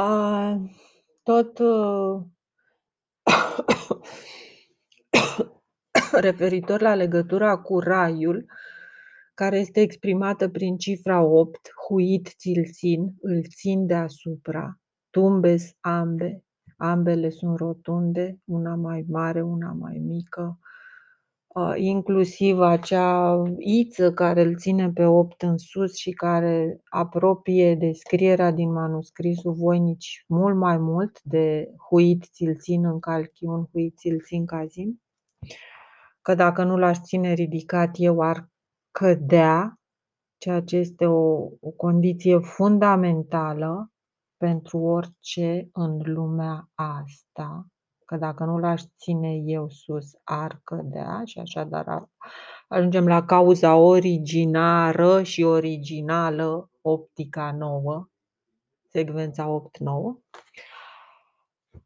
A, tot, uh, referitor la legătura cu raiul, care este exprimată prin cifra 8, huit ți-l țin, îl țin deasupra, tumbes ambe, ambele sunt rotunde, una mai mare, una mai mică, inclusiv acea iță care îl ține pe opt în sus și care apropie descrierea din manuscrisul voinici mult mai mult de huit ți-l țin în calchiun, huit ți-l țin cazim, că dacă nu l-aș ține ridicat eu ar cădea, ceea ce este o, o condiție fundamentală pentru orice în lumea asta că dacă nu l-aș ține eu sus, ar cădea și așadar ajungem la cauza originară și originală, optica nouă, secvența 8-9.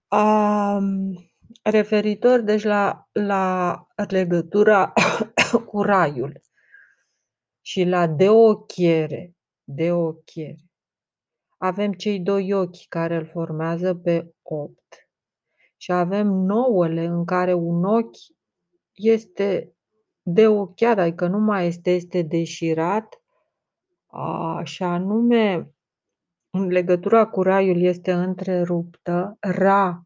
Um, referitor deci la, la legătura cu raiul și la deochiere, deochiere. Avem cei doi ochi care îl formează pe 8 și avem nouăle în care un ochi este deochiat, adică nu mai este, este deșirat, a, și anume în legătura cu raiul este întreruptă, ra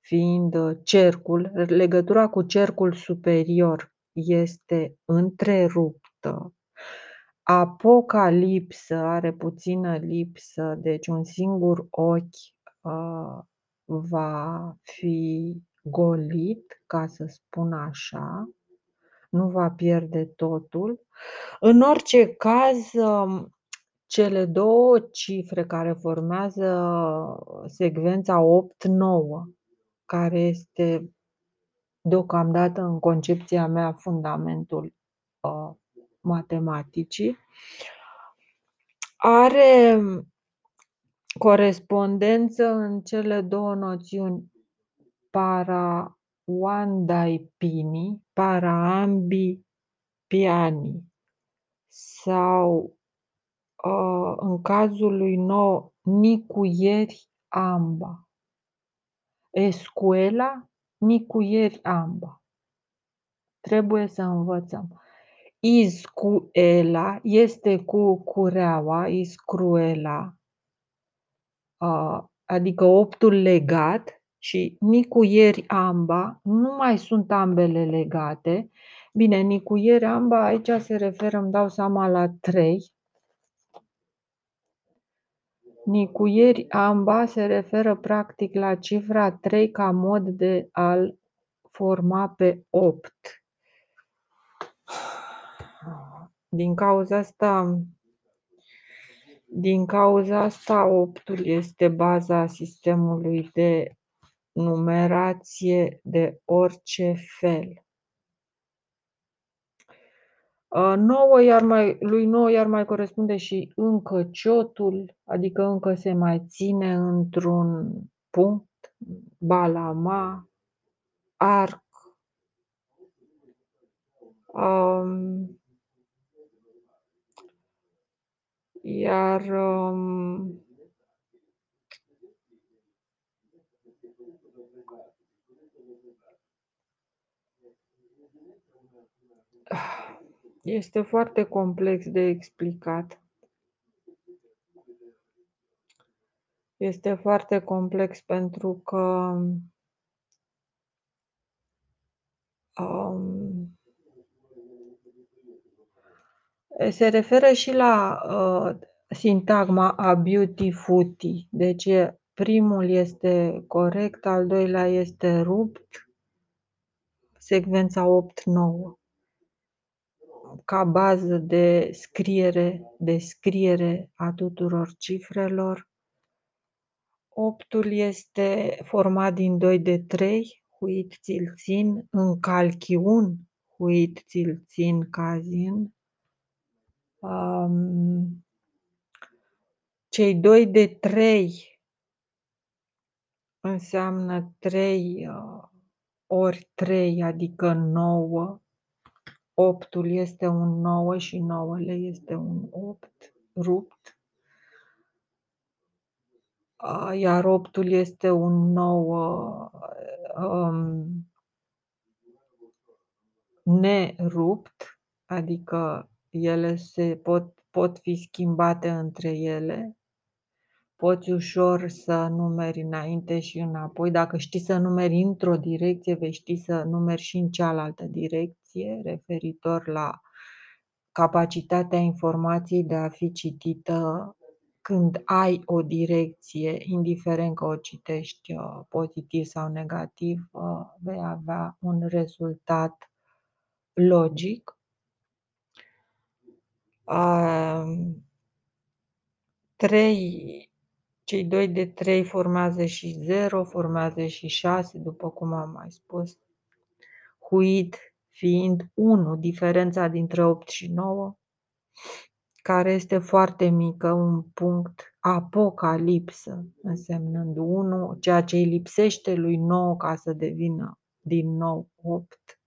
fiind cercul, legătura cu cercul superior este întreruptă. Apocalipsă are puțină lipsă, deci un singur ochi va fi golit, ca să spun așa, nu va pierde totul. În orice caz, um, cele două cifre care formează secvența 8-9, care este deocamdată în concepția mea fundamentul uh, matematicii, are corespondență în cele două noțiuni para pini, para ambi piani sau uh, în cazul lui No, nicuyeri amba. Escuela, nicuyeri amba. Trebuie să învățăm. Iscuela este cu cureaua, iscruela, adică optul legat și nicuyeri amba, nu mai sunt ambele legate. Bine, nicuyeri amba aici se referă, îmi dau seama, la trei. Nicuyeri amba se referă practic la cifra 3 ca mod de a-l forma pe 8. Din cauza asta din cauza asta, optul este baza sistemului de numerație de orice fel. Nouă iar mai, lui 9 iar mai corespunde și încă ciotul, adică încă se mai ține într-un punct, balama, arc, um, Iar um, este foarte complex de explicat. Este foarte complex pentru că um, se referă și la uh, sintagma a beauty footy. Deci primul este corect, al doilea este rupt, secvența 8-9 ca bază de scriere, de scriere a tuturor cifrelor. Optul este format din 2 de 3, huit ți-l țin, în calchiun, huit ți-l țin cazin, um, cei doi de trei înseamnă trei uh, ori trei, adică nouă. Optul este un nouă și nouăle este un opt rupt. A, iar 8-ul este un nou, uh, um nerupt, adică ele se pot pot fi schimbate între ele. Poți ușor să numeri înainte și înapoi. Dacă știi să numeri într-o direcție, vei ști să numeri și în cealaltă direcție, referitor la capacitatea informației de a fi citită când ai o direcție, indiferent că o citești, uh, pozitiv sau negativ, uh, vei avea un rezultat logic. Um 3 cei 2 de 3 formează și 0, formează și 6, după cum am mai spus. Huit fiind 1, diferența dintre 8 și 9, care este foarte mică, un punct apocalipsă, însemnând 1, ceea ce îi lipsește lui 9 ca să devină din nou 8.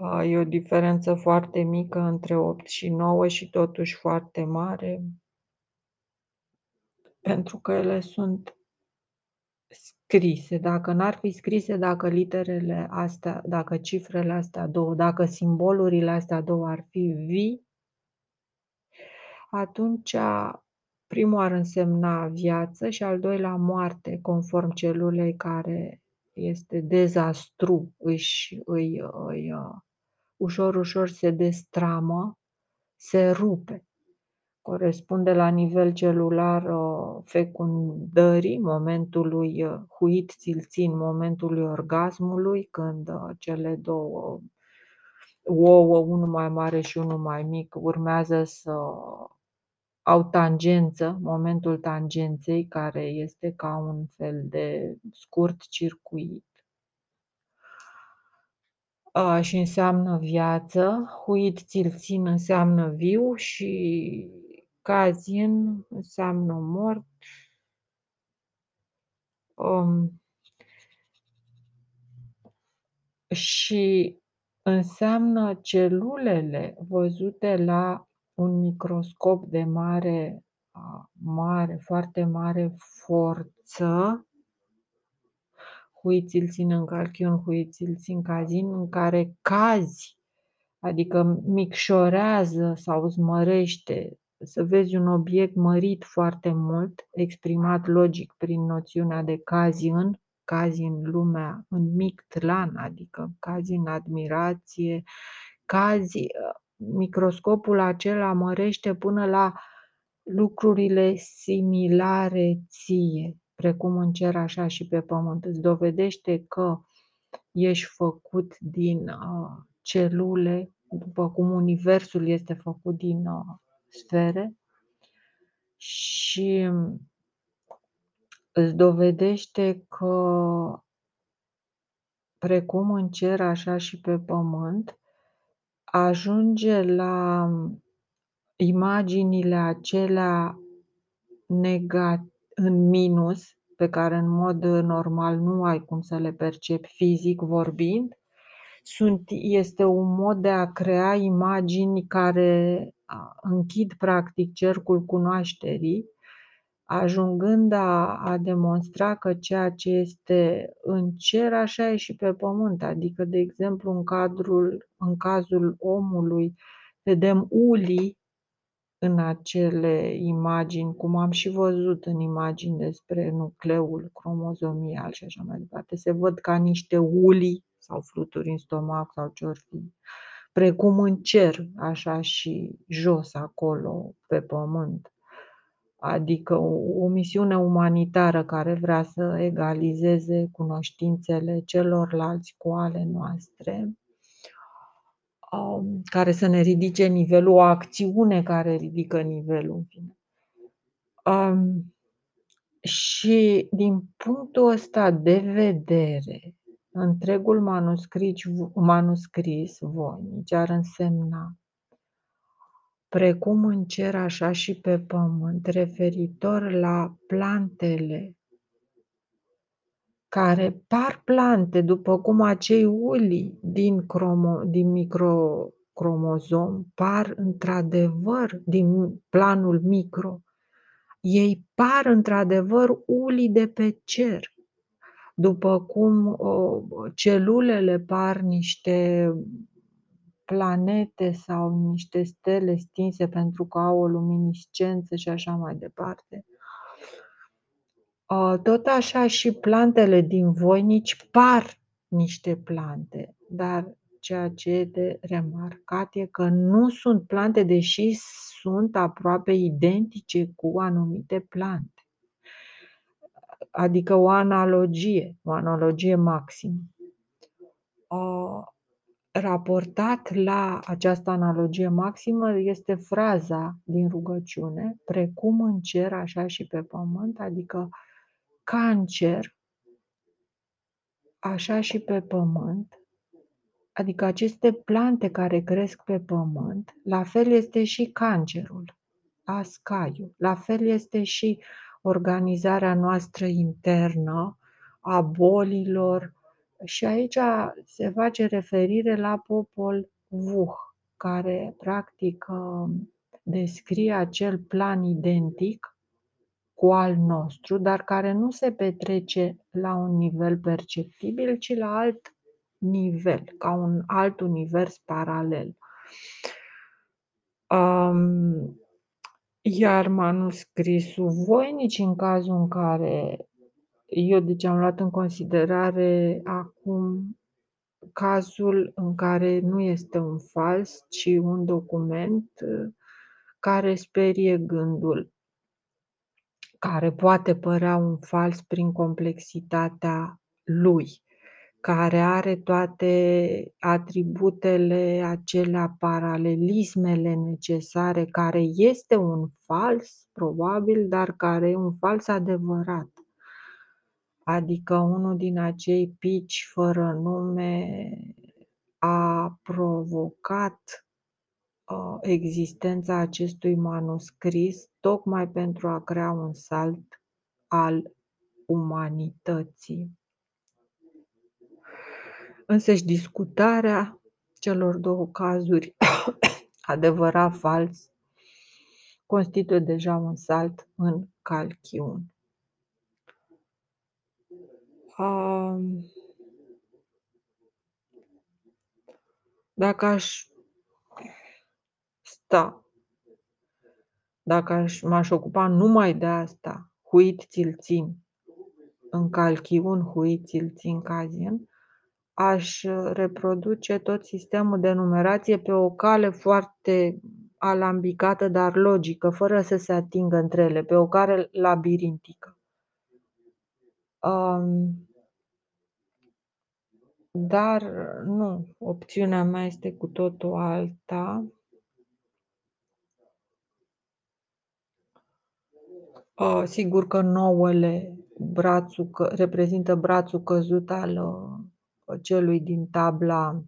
A, e o diferență foarte mică între 8 și 9 și totuși foarte mare. Pentru că ele sunt scrise. Dacă n-ar fi scrise, dacă literele astea, dacă cifrele astea 2, dacă simbolurile astea 2 ar fi vii atunci primul ar însemna viață și al doilea moarte, conform celulei care este dezastru, își îi îi ușor, ușor se destramă, se rupe. Corespunde la nivel celular, uh, fecundării, momentului huit ți-l țin, momentului orgasmului, când cele două ouă, unul mai mare și unul mai mic, urmează să au tangență, momentul tangenței, care este ca un fel de scurt circuit. A, și înseamnă viață, huit ți-l țin înseamnă viu și Kazin înseamnă mort. Um și înseamnă celulele văzute la un microscop de mare a mare, foarte mare forță huit ți-l țin în calchiun, huit ți-l țin Kazin, în care cazi, adică micșorează sau îți mărește, să vezi un obiect mărit foarte mult, exprimat logic prin noțiunea de cazi în, cazi în lumea, în mictlan, adică cazi în admirație, cazi, microscopul acela mărește până la lucrurile similare ție, precum în cer așa și pe pământ. Îți dovedește că ești făcut din, uh, celule, după cum universul este făcut din, uh, sfere și îți dovedește că precum în cer așa și pe pământ, ajunge la imaginile acelea nega în minus, pe care în mod normal nu ai cum să le percepi fizic vorbind, sunt este un mod de a crea imagini care închid practic cercul cunoașterii, ajungând a a demonstra că ceea ce este în cer, așa e și pe pământ. Adică, de exemplu, în cadrul în cazul omului, vedem ulii în acele imagini, cum am și văzut în imagini despre nucleul cromozomial și așa mai departe. Se văd ca niște ulii sau fluturi în stomac sau ce or fi. Precum în cer, așa și jos acolo pe pământ. Adică o o misiune umanitară care vrea să egalizeze cunoștințele celorlalți cu ale noastre. Um care să ne ridice nivelul, o acțiune care ridică nivelul, în fine. Um și din punctul ăsta de vedere, întregul manuscris manuscris voinic ar însemna precum în cer, așa și pe pământ, referitor la plantele care par plante, după cum acei ulii din cromo din microcromozom par într-adevăr din planul micro, ei par într-adevăr ulii de pe cer, după cum, uh, celulele par niște planete sau niște stele stinse pentru că au o luminiscență și așa mai departe. Uh, tot așa și plantele din voinici par niște plante, dar ceea ce e de remarcat e că nu sunt plante, deși sunt aproape identice cu anumite plante. Adică o analogie, o analogie maximă. Uh, raportat la această analogie maximă este fraza din rugăciune, precum în cer, așa și pe pământ, adică ca în cer, așa și pe pământ, adică aceste plante care cresc pe pământ, la fel este și cancerul, ascaiul, la fel este și organizarea noastră internă a bolilor și aici se face referire la Popol Vuh, care practic descrie acel plan identic cu al nostru, dar care nu se petrece la un nivel perceptibil, ci la alt nivel, ca un alt univers paralel. Um, iar manuscrisul voinici, în cazul în care eu deci am luat în considerare acum cazul în care nu este un fals, ci un document care sperie gândul care poate părea un fals prin complexitatea lui, care are toate atributele acelea, paralelismele necesare, care este un fals, probabil, dar care e un fals adevărat. Adică unul din acei pici fără nume a provocat Uh, existența acestui manuscris tocmai pentru a crea un salt al umanității. Însăși discutarea celor două cazuri, adevărat fals, constituie deja un salt în calchiun. Um, dacă aș sta. Dacă aș, m-aș ocupa numai de asta, huit ți-l țin, în calchiun huit ți-l țin cazin, aș reproduce tot sistemul de numerație pe o cale foarte alambicată, dar logică, fără să se atingă între ele, pe o cale labirintică. Um, dar nu, opțiunea mea este cu totul alta. Sigur că nouăle brațul că, reprezintă brațul căzut al uh, celui din tabla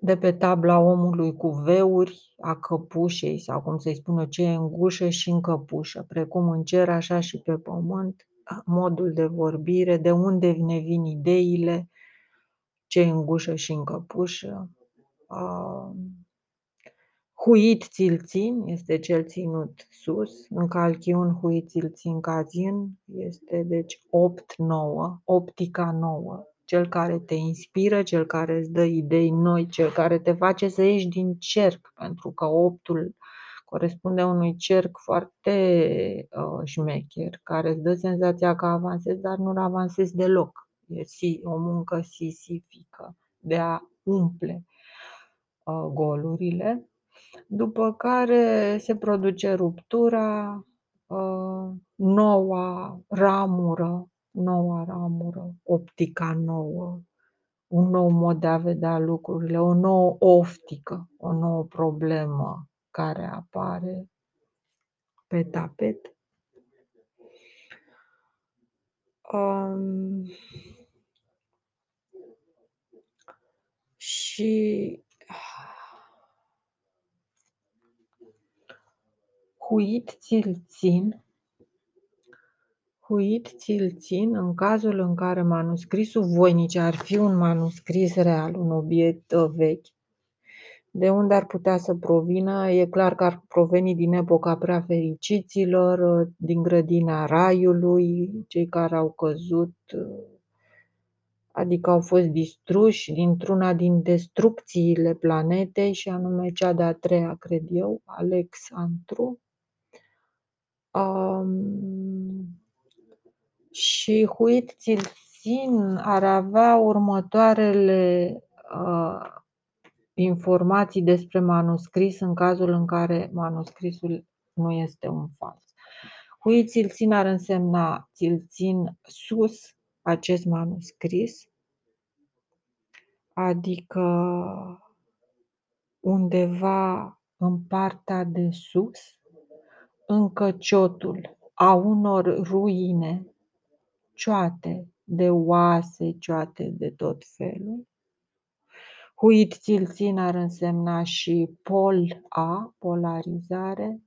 de pe tabla omului cu veuri a căpușei sau cum să-i spună ce e în gușă și în căpușă, precum în cer așa și pe pământ, modul de vorbire, de unde ne vin ideile, ce e în gușă și în căpușă, Huit ți-l țin este cel ținut sus, în calchiun huit ți-l țin cazin este deci opt nouă, optica nouă, cel care te inspiră, cel care îți dă idei noi, cel care te face să ieși din cerc, pentru că optul corespunde unui cerc foarte uh, șmecher, care îți dă senzația că avansezi, dar nu avansezi deloc. E si, o muncă sisifică de a umple uh, golurile după care se produce ruptura, ă, noua ramură, noua ramură, optica nouă, un nou mod de a vedea lucrurile, o nouă optică, o nouă problemă care apare pe tapet. Um, și Huit ți-l țin huit ți-l țin în cazul în care manuscrisul voinice ar fi un manuscris real, un obiect uh, vechi, De unde ar putea să provină? E clar că ar proveni din epoca Preafericiților, din grădina Raiului, cei care au căzut, adică au fost distruși dintr-una din destrucțiile planetei, și anume cea de-a treia, cred eu, Alexandru. Um, și Huitzilțin ar avea următoarele uh, informații despre manuscris în cazul în care manuscrisul nu este un fals. Huitzilțin ar însemna țilțin sus acest manuscris, adică undeva în partea de sus, încăciotul a unor ruine, cioate de oase, cioate de tot felul. Huitzilțin ar însemna și pol A, polarizare,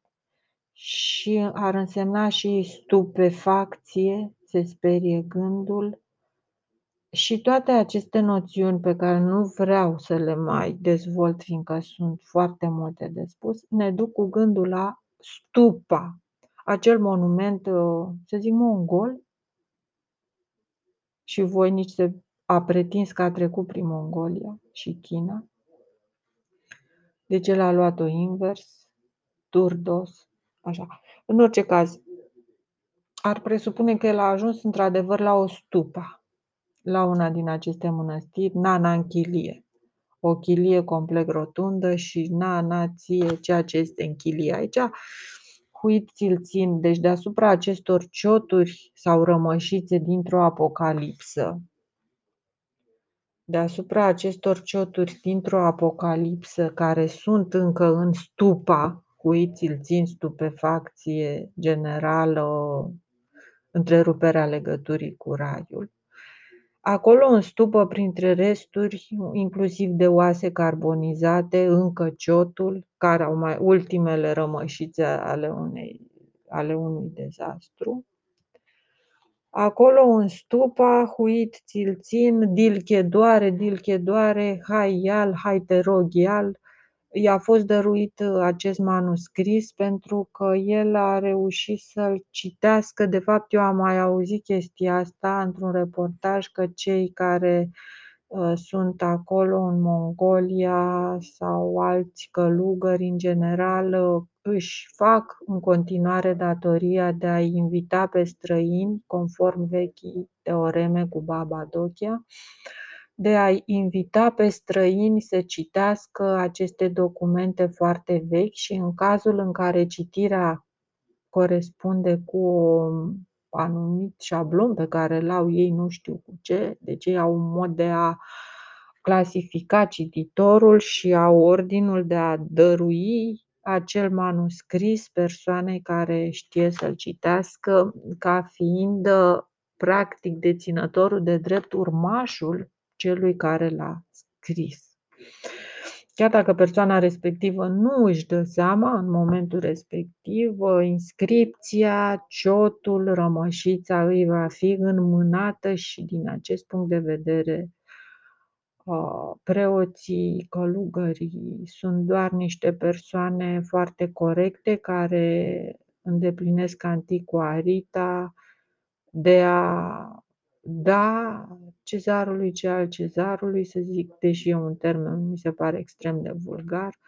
și ar însemna și stupefacție, se sperie gândul, și toate aceste noțiuni pe care nu vreau să le mai dezvolt, fiindcă sunt foarte multe de spus, ne duc cu gândul la stupa, acel monument, să zic, mongol, și voinici se a pretins că a trecut prin Mongolia și China. Deci el a luat-o invers, turdos, așa. În orice caz, ar presupune că el a ajuns într-adevăr la o stupa, la una din aceste mănăstiri, Nana închilie. O chilie complet rotundă și Nana ție ceea ce este în chilie. Aici huit ți-l țin, deci deasupra acestor cioturi sau rămășițe dintr-o apocalipsă, deasupra acestor cioturi dintr-o apocalipsă care sunt încă în stupa, huit ți-l țin, stupefacție generală, întreruperea legăturii cu raiul. Acolo în stupă, printre resturi, inclusiv de oase carbonizate, încă ciotul, care au mai ultimele rămășițe ale, unei, ale unui dezastru. Acolo în stupa, huit ți-l țin, dilchedoare, dilchedoare, hai ial, hai te rog ial, i-a fost dăruit uh, acest manuscris pentru că el a reușit să-l citească. De fapt, eu am mai auzit chestia asta într-un reportaj că cei care uh, sunt acolo în Mongolia sau alți călugări în general uh, își fac în continuare datoria de a invita pe străini, conform vechii teoreme cu Baba Dochia, de a invita pe străini să citească aceste documente foarte vechi și în cazul în care citirea corespunde cu un anumit șablon pe care îl au ei, nu știu cu ce, deci ei au un mod de a clasifica cititorul și au ordinul de a dărui acel manuscris persoanei care știe să-l citească ca fiind practic deținătorul de drept urmașul celui care l-a scris. Chiar dacă persoana respectivă nu își dă seama în momentul respectiv, inscripția, ciotul, rămășița îi va fi înmânată și din acest punct de vedere preoții, călugării sunt doar niște persoane foarte corecte care îndeplinesc anticua rita de a da cezarului ce al cezarului, să zic, deși e un termen, mi se pare extrem de vulgar,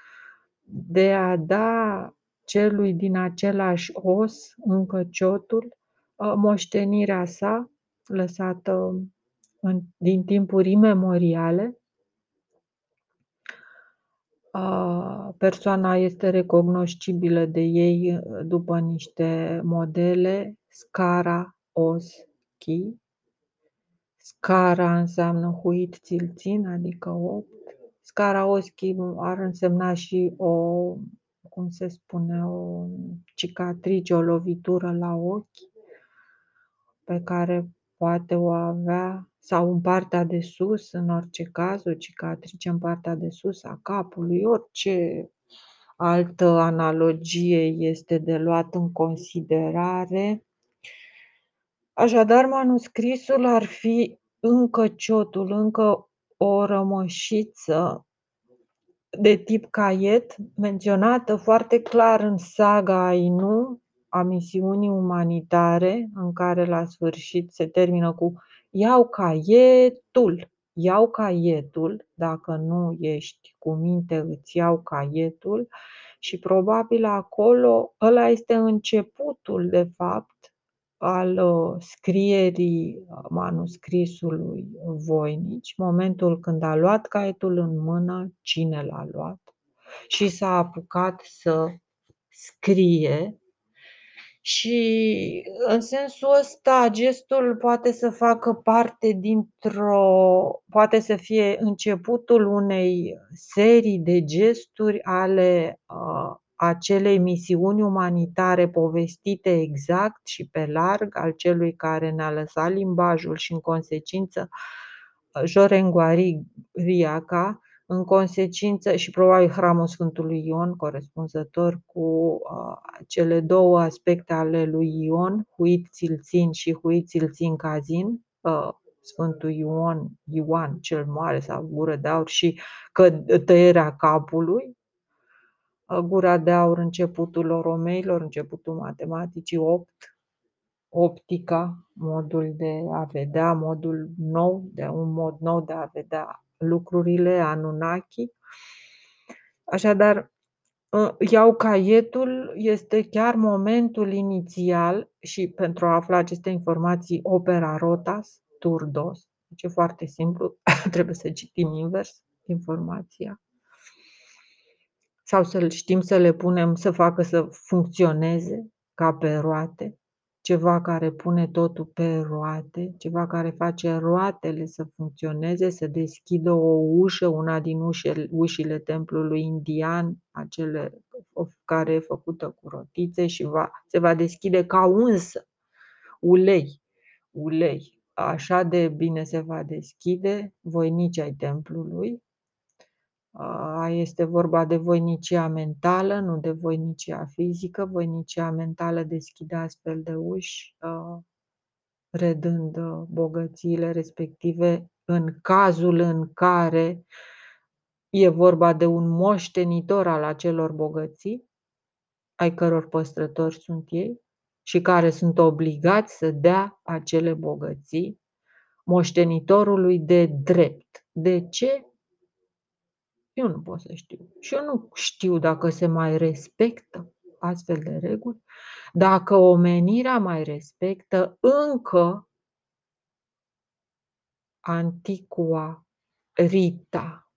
de a da celui din același os, încă ciotul, ă, moștenirea sa, lăsată în, din timpuri imemoriale. Ă, persoana este recognoscibilă de ei ă, după niște modele, scara, os, chi, Scara înseamnă huit țilțin, adică opt. Scara oschi ar însemna și o, cum se spune, o cicatrice, o lovitură la ochi pe care poate o avea sau în partea de sus, în orice caz, o cicatrice în partea de sus a capului, orice altă analogie este de luat în considerare. Așadar, manuscrisul ar fi încă ciotul, încă o rămășiță de tip caiet, menționată foarte clar în saga Ainu a misiunii umanitare, în care la sfârșit se termină cu iau caietul, iau caietul, dacă nu ești cu minte îți iau caietul. Și probabil acolo ăla este începutul de fapt al uh, scrierii uh, manuscrisului Voinici, momentul când a luat caietul în mână, cine l-a luat și s-a apucat să scrie. Și în sensul ăsta gestul poate să facă parte dintr-o poate să fie începutul unei serii de gesturi ale, uh, acelei misiuni umanitare povestite exact și pe larg, al celui care ne-a lăsat limbajul și în consecință Jorenguari Riaca, în consecință și probabil hramul Sfântului Ion, corespunzător cu uh, cele două aspecte ale lui Ion, Huit Țilțin și Huit Țilțin Cazin, uh, Sfântul Ion, Ioan cel Mare sau Gură de Aur și că tăierea capului, uh, Gura de Aur, începutul romeilor, începutul matematicii, opt, optica, modul de a vedea, modul nou, de un mod nou de a vedea lucrurile, Anunnaki. Așadar, ă, iau caietul, este chiar momentul inițial și pentru a afla aceste informații, opera rotas, turdos. Deci e foarte simplu, trebuie să citim invers informația. Sau să știm să le punem să facă să funcționeze ca pe roate ceva care pune totul pe roate, ceva care face roatele să funcționeze, să deschidă o ușă, una din ușile, ușile templului indian, acele care e făcută cu rotițe și va, se va deschide ca unsă, ulei, ulei. Așa de bine se va deschide voinici ai templului, este vorba de voinicia mentală, nu de voinicia fizică. Voinicia mentală deschide astfel de uși, redând bogățiile respective în cazul în care e vorba de un moștenitor al acelor bogății, ai căror păstrători sunt ei și care sunt obligați să dea acele bogății moștenitorului de drept. De ce? Eu nu pot să știu. Și eu nu știu dacă se mai respectă astfel de reguli, dacă omenirea mai respectă încă antiqua rita